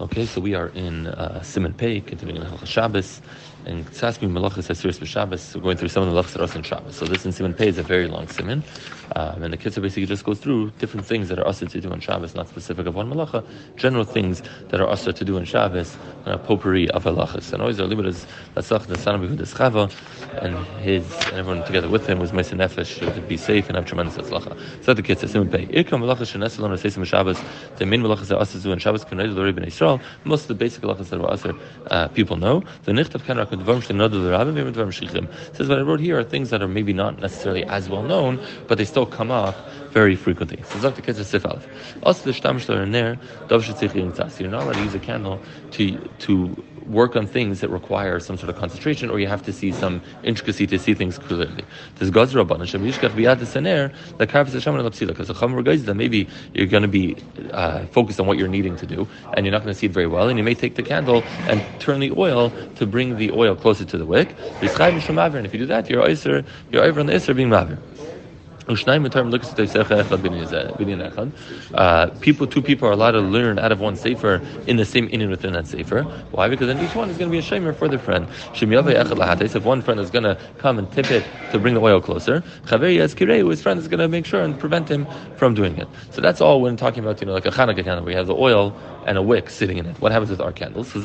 Okay, so we are in uh, Siman Pei, continuing in Shabbos, and it's asking Malachas Hasiris Shabbos. We're going through some of the Malachas that are in Shabbos. So this in Siman Pei is a very long Siman, um, and the Kitzur basically just goes through different things that are also to do on Shabbos, not specific of one Malacha, general things that are also to do on Shabbos, uh, potpourri of Halachas. And always our limit is Latzach the son of Chava, and his and everyone together with him was Mesa Nefesh to be safe and have tremendous Atzlacha. So the Kitzur Siman Pei. Ikam Malachas Shenesalon Sesim Shabbos. The main Malachas that also do on Shabbos can read the Rebbe Israel. Most of the basic halachas that also uh, people know. The Nichtav Kan Rak Dvarim Shenadu L'Rabim V'Yim Dvarim Shichim says what I wrote here are things that are maybe not necessarily as well known, but they still come up very frequently. So Dr. Kitzur Sif Aleph. Also the Shtam Shtar in there, Dov Shetzich You're not allowed to use a candle to to work on things that require some sort of concentration, or you have to see some intricacy to see things clearly. There's Gazra Banashim Yishkach Biyad Sener, the Karfis Hashem and Lapsila, because the Chamar that maybe you're going to be uh, focused on what you're needing to do, and you're not going to see it very well, and you may take the candle and turn the oil to bring the oil closer to the wick. And if you do that, you're you're over on the Isser being Mavir. Uh, people, two people are allowed to learn out of one sefer in the same inyan within that sefer. Why? Because then each one is going to be a shamer for their friend. If one friend is going to come and tip it to bring the oil closer, his friend is going to make sure and prevent him from doing it. So that's all when talking about you know like a Hanukkah candle, where you have the oil and a wick sitting in it. What happens with our candles? So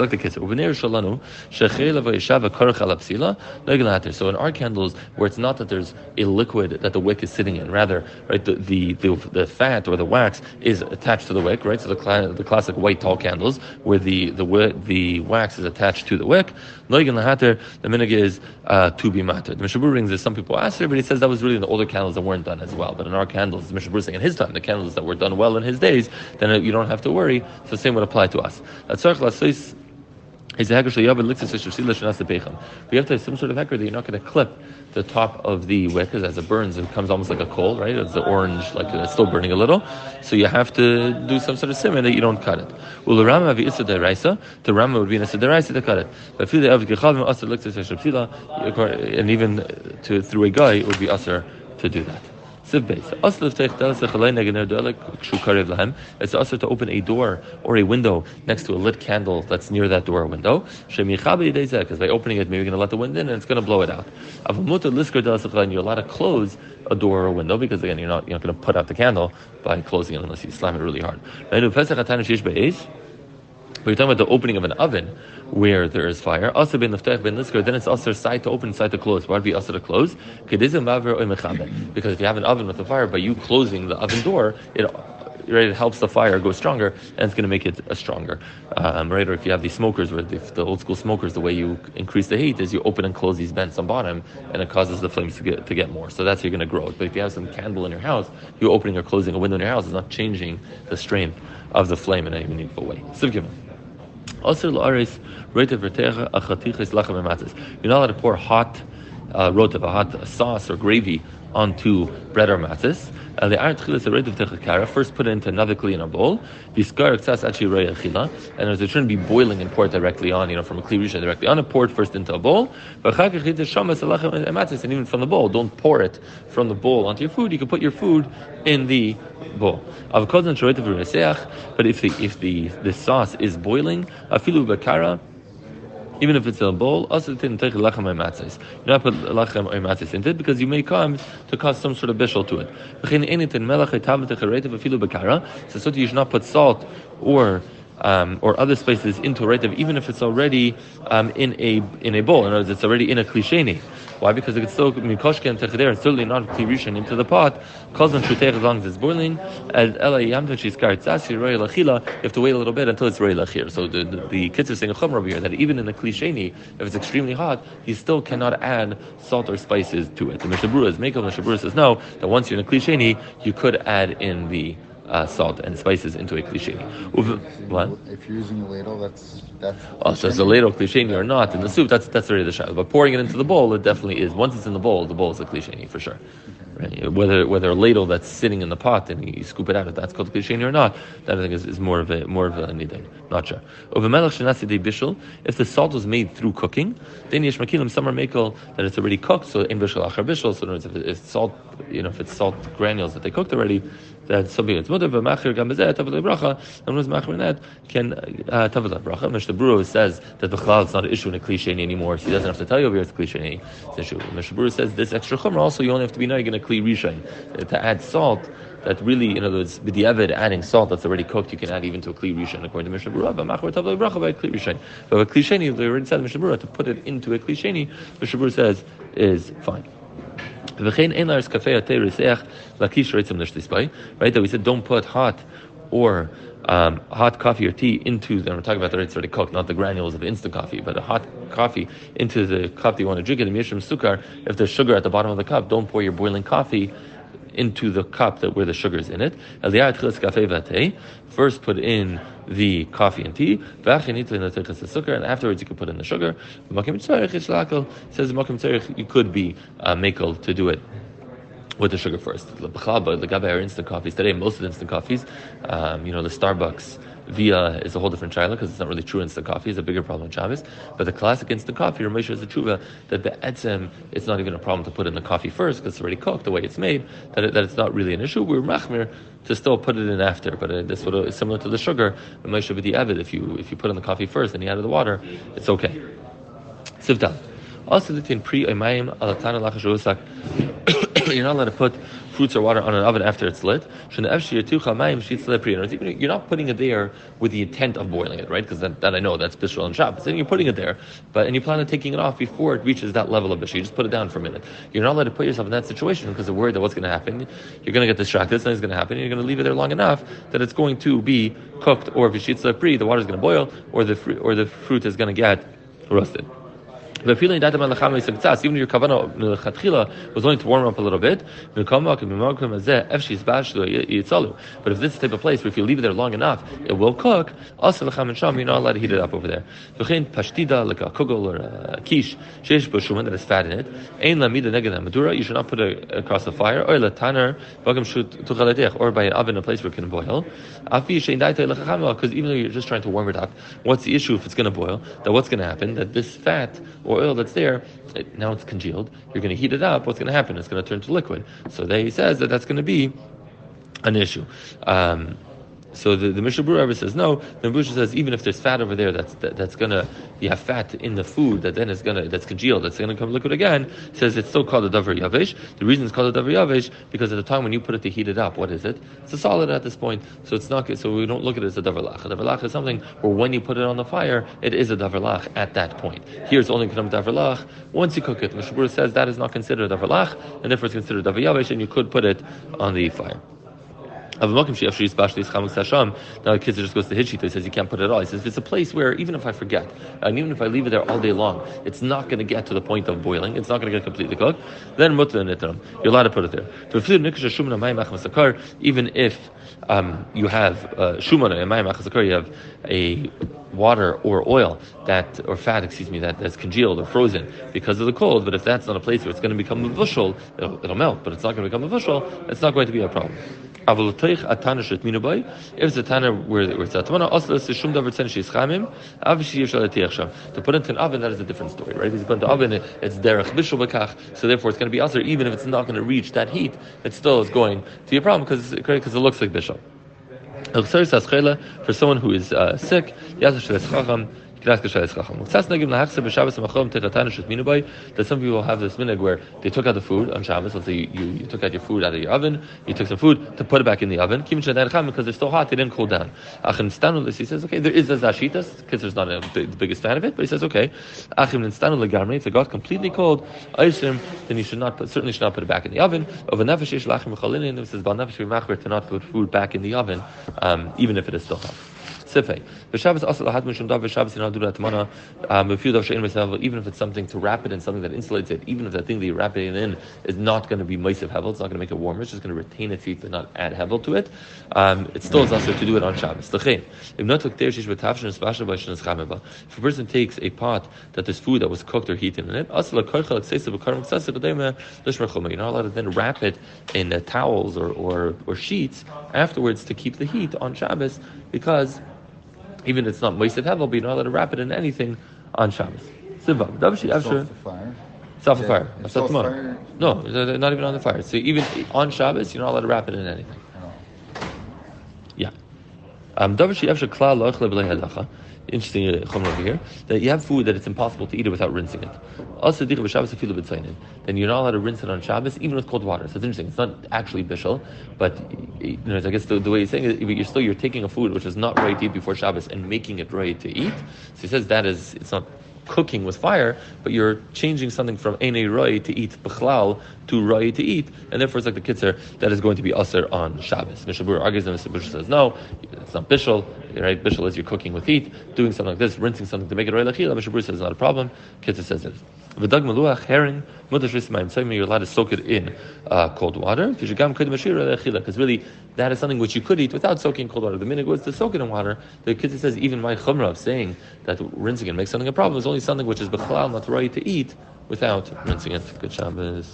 in our candles, where it's not that there's a liquid that the wick is sitting in, rather, right, the, the, the, the fat or the wax is attached to the wick, right? So the, cl- the classic white tall candles, where the, the, the wax is attached to the wick. The minig is uh, to be matter. The Mishabur rings is some people ask her, but he says that was really in the older candles that weren't done as well. But in our candles, the Mishabur saying in his time, the candles that were done well in his days, then you don't have to worry. So the same would apply to us. Is the hecker We have to have some sort of hecker that you're not going to clip the top of the wick, because as it burns, it becomes almost like a coal, right? It's the orange, like it's still burning a little. So you have to do some sort of simmer that you don't cut it. Well, the Rama the Rama would be in a deraisa to cut it. But oh, and even to through a guy, it would be usher to do that. It's also to open a door or a window next to a lit candle that's near that door or window. Because by opening it, maybe you're going to let the wind in and it's going to blow it out. You're allowed to close a door or a window because again, you're not, you're not going to put out the candle by closing it unless you slam it really hard. But you're talking about the opening of an oven where there is fire. Also ben lisker, then it's also side to open, side to close. Why would be also to close? Because if you have an oven with a fire, by you closing the oven door, it right, it helps the fire go stronger, and it's going to make it a stronger. Um, right, or if you have these smokers, where the, the, old school smokers, the way you increase the heat is you open and close these vents on bottom, and it causes the flames to get to get more. So that's how you're going to grow it. But if you have some candle in your house, you opening or closing a window in your house is not changing the strength of the flame in any meaningful way. Sivkivan. You're not allowed to pour hot uh, a hot sauce or gravy onto bread or matzis. Uh, the iron tchilas red of techakara. First, put it into another kli in a bowl. Biskar ksas actually roya chila, and it shouldn't be boiling and pour directly on, you know, from a kli rishon directly on. It pour it first into a bowl. But and even from the bowl, don't pour it from the bowl onto your food. You can put your food in the bowl. But if the if the the sauce is boiling, afilu bakara even if it's a bowl, also didn't take lechem or matzahs. You not put lechem or matzahs into it because you may come to cause some sort of bishul to it. So, so you should not put salt or um, or other spices into retiv, even if it's already um, in a in a bowl. In other words, it's already in a klisheni. Why? Because it's still mikoshke and techeder, and certainly not klirishin into the pot. On shutech as long as it's boiling. As ela yamta she's kartzasi roy lachila. You have to wait a little bit until it's roy lachir. So the the, kids are saying a over here that even in the klisheni, if it's extremely hot, you still cannot add salt or spices to it. The mishabura is make of the mishabura says no. That once you're in a klisheni, you could add in the uh, salt and spices into a cliche. What? If you're using a ladle, that's that's. Oh, so it's a ladle cliche or not in the soup? That's that's already the shot. But pouring it into the bowl, it definitely is. Once it's in the bowl, the bowl is a cliche for sure. Right? Whether whether a ladle that's sitting in the pot and you scoop it out, if that's called klisheni or not, that I think is, is more of a more of a nidin. Not sure. If the salt was made through cooking, then yesh makilim some are makel that it's already cooked, so in bishul achar bishul. So if it's salt, you know, if it's salt granules that they cooked already, that something that's mutter v'machir gam bezeh tavel bracha, and was machir that can tavel bracha. Mishnah Berurah says that the chalal is not an issue in a cliche anymore, so he doesn't have to tell you over here it's cliche. It's issue. Mishnah Berurah says this extra chumrah also you only have to be knowing in a kli rishon to add salt that really, in other words, b'diavad, adding salt that's already cooked, you can add even to a kli rishon, according to Mishnah Berurah. But machar tavla bracha by kli rishon. But a kli sheni, they already said Mishnah Berurah to put it into a kli sheni. Mishnah says is fine. Right, that we said don't put hot or um, hot coffee or tea into, and we're talking about the it's already cooked, not the granules of instant coffee, but a hot coffee into the cup that you want to drink. It, the mishram sukar, if there's sugar at the bottom of the cup, don't pour your boiling coffee into the cup that where the sugar is in it. First put in the coffee and tea, and afterwards you can put in the sugar. Says you could be uh, makel to do it with the sugar first. The gabe instant coffees today, most of the instant coffees, um, you know, the Starbucks via is a whole different china because it's not really true instant coffee. It's a bigger problem in Shabbos. But the classic instant coffee, Ramesh is a tshuva that the etzem, it's not even a problem to put in the coffee first because it's already cooked the way it's made. That, it, that it's not really an issue. We're machmir to still put it in after, but uh, this would, is similar to the sugar. Ramesh be the avid. If you if you put in the coffee first and you add the water, it's okay. Sivdal. Also, the pre alatana You're not allowed to put fruits or water on an oven after it's lit. You're not putting it there with the intent of boiling it, right? Because that, that, I know that's bishul and Shabbos. Then you're putting it there, but and you plan on taking it off before it reaches that level of bishul. You just put it down for a minute. You're not allowed to put yourself in that situation because you're worried that what's going to happen. You're going to get distracted. Something's going to happen. you're going to leave it there long enough that it's going to be cooked, or if pri, the water's going to boil, or the fr- or the fruit is going to get roasted. Even your kavana was only to warm up a little bit, but if this type of place where if you leave it there long enough, it will cook, also you're not allowed to heat it up over there. pashtida, like a kugel or a quiche, that is fat in it, you should not put it across the fire, or or by an oven, a place where it can boil. Because even though you're just trying to warm it up, what's the issue if it's going to boil? That what's going to happen? That this fat or oil that's there, it, now it's congealed. You're going to heat it up. What's going to happen? It's going to turn to liquid. So there he says that that's going to be an issue. Um, so the, the Mishnah Berurah says no. The Mishnah says even if there's fat over there, that's that, that's gonna you have fat in the food that then is gonna that's congealed, that's gonna come liquid again. Says it's still called a davar yavesh. The reason it's called a davar yavesh because at the time when you put it to heat it up, what is it? It's a solid at this point, so it's not. So we don't look at it as a davar lach. A davar lach is something where when you put it on the fire, it is a davar lach at that point. Here it's only become davar lach once you cook it. Mishnah Berurah says that is not considered a davar lach, and therefore it's considered davar yavesh, and you could put it on the fire. Now the kids just goes to his He says you can't put it all. He says if it's a place where even if I forget, and even if I leave it there all day long, it's not going to get to the point of boiling. It's not going to get completely cooked. Then mutter nitram. You're allowed to put it there. Even if um, you have uh, shumana and mayim you have a water or oil that or fat, excuse me, that, that's congealed or frozen because of the cold. But if that's not a place where it's going to become a bushel, it'll, it'll melt. But it's not going to become a bushel. It's not going to be a problem. If it's a tana where, where it's a tamana, also shum davar tzen she's chamim, yishal etiach sham. To put into an oven, that is a different story, right? If you put it in the oven, it's derech bishul bekach, so therefore it's going to be also even if it's not going to reach that heat, it still is going to be a problem because because it looks like bishul. For someone who is uh, sick, that some people have this minhag where they took out the food on Shabbos. Let's say you, you, you, took out your food out of your oven, you took some food to put it back in the oven. Because they're still hot, they didn't cool down. He says, okay, there is a zashitas. Kitzur's not a, the, the, biggest fan of it, but he says, okay, it got completely cold, then you should not put, certainly should not put it back in the oven. Of a nefesh it says, to not put food back in the oven, um, even if it is still hot. Sifei. The. Um, even if it's something to wrap it in something that insulates it, even if that thing that you wrap it in is not going to be moisiv hevel, it's not going to make it warmer. It's just going to retain its heat but not add hevel to it. Um, it still is also to do it on Shabbos. If a person takes a pot that there's food that was cooked or heated in it, you're not allowed to then wrap it in uh, towels or, or, or sheets afterwards to keep the heat on Shabbos because even if it's not moist of hevel, but you're not allowed to wrap it in anything on Shabbos. Sivav. Davshi It's off the fire. It's off the fire. No, not even on the fire. So even on Shabbos, you're not allowed to wrap it in anything. Oh. Yeah. Um, Interesting uh, chumra over here that you have food that it's impossible to eat it without rinsing it. Also, then you're not allowed to rinse it on Shabbos even with cold water. So it's interesting. It's not actually bishul, but you know, I guess the, the way he's saying it, you're still you're taking a food which is not ready to eat before Shabbos and making it ready to eat. So he says that is it's not cooking with fire, but you're changing something from ene roi to eat bechlal to roi to eat, and therefore it's like the kitzur that is going to be usher on Shabbos. Mishabur argues, and Mishabur says no, it's not bishul, right? Bishul is you're cooking with heat, doing something like this, rinsing something to make it roi lachila. Mishabur says it's not a problem. Kitzur says it is. V'dag meluach herring mudash rismayim tzayim. You're allowed to soak it in uh, cold water. Because really, that is something which you could eat without soaking in cold water. The minute was to soak it in water. The kitzur says even my chumrah of saying that rinsing it makes something a problem is only something which is bechlal not right to eat without rinsing it. Good Shabbos.